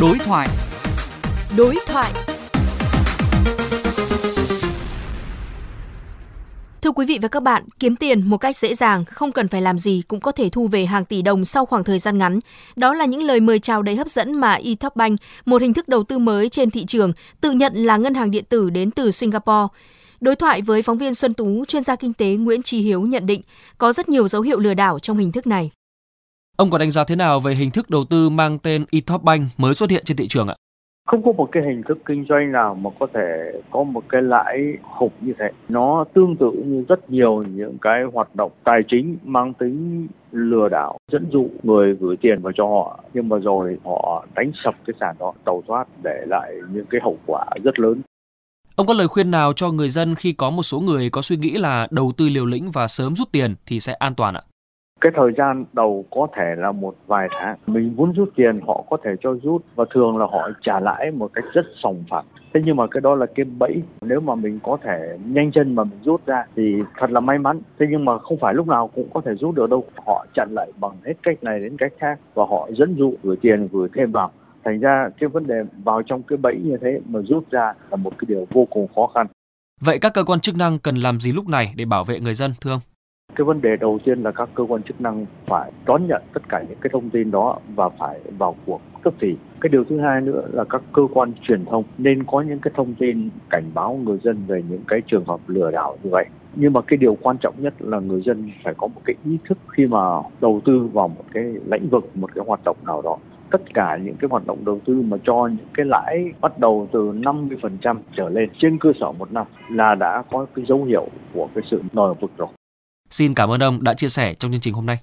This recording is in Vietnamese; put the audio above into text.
Đối thoại. Đối thoại. Thưa quý vị và các bạn, kiếm tiền một cách dễ dàng, không cần phải làm gì cũng có thể thu về hàng tỷ đồng sau khoảng thời gian ngắn. Đó là những lời mời chào đầy hấp dẫn mà eTopBank, một hình thức đầu tư mới trên thị trường, tự nhận là ngân hàng điện tử đến từ Singapore. Đối thoại với phóng viên Xuân Tú, chuyên gia kinh tế Nguyễn Trí Hiếu nhận định có rất nhiều dấu hiệu lừa đảo trong hình thức này. Ông có đánh giá thế nào về hình thức đầu tư mang tên eTopBank mới xuất hiện trên thị trường ạ? Không có một cái hình thức kinh doanh nào mà có thể có một cái lãi khủng như thế. Nó tương tự như rất nhiều những cái hoạt động tài chính mang tính lừa đảo, dẫn dụ người gửi tiền vào cho họ nhưng mà rồi họ đánh sập cái sàn đó, tàu thoát để lại những cái hậu quả rất lớn. Ông có lời khuyên nào cho người dân khi có một số người có suy nghĩ là đầu tư liều lĩnh và sớm rút tiền thì sẽ an toàn ạ? Cái thời gian đầu có thể là một vài tháng. Mình muốn rút tiền, họ có thể cho rút. Và thường là họ trả lãi một cách rất sòng phẳng. Thế nhưng mà cái đó là cái bẫy. Nếu mà mình có thể nhanh chân mà mình rút ra thì thật là may mắn. Thế nhưng mà không phải lúc nào cũng có thể rút được đâu. Họ chặn lại bằng hết cách này đến cách khác. Và họ dẫn dụ gửi tiền, gửi thêm vào. Thành ra cái vấn đề vào trong cái bẫy như thế mà rút ra là một cái điều vô cùng khó khăn. Vậy các cơ quan chức năng cần làm gì lúc này để bảo vệ người dân, thưa ông? Cái vấn đề đầu tiên là các cơ quan chức năng phải đón nhận tất cả những cái thông tin đó và phải vào cuộc cấp thì cái điều thứ hai nữa là các cơ quan truyền thông nên có những cái thông tin cảnh báo người dân về những cái trường hợp lừa đảo như vậy. Nhưng mà cái điều quan trọng nhất là người dân phải có một cái ý thức khi mà đầu tư vào một cái lĩnh vực, một cái hoạt động nào đó. Tất cả những cái hoạt động đầu tư mà cho những cái lãi bắt đầu từ 50% trở lên trên cơ sở một năm là đã có cái dấu hiệu của cái sự nổi vực rồi. Xin cảm ơn ông đã chia sẻ trong chương trình hôm nay.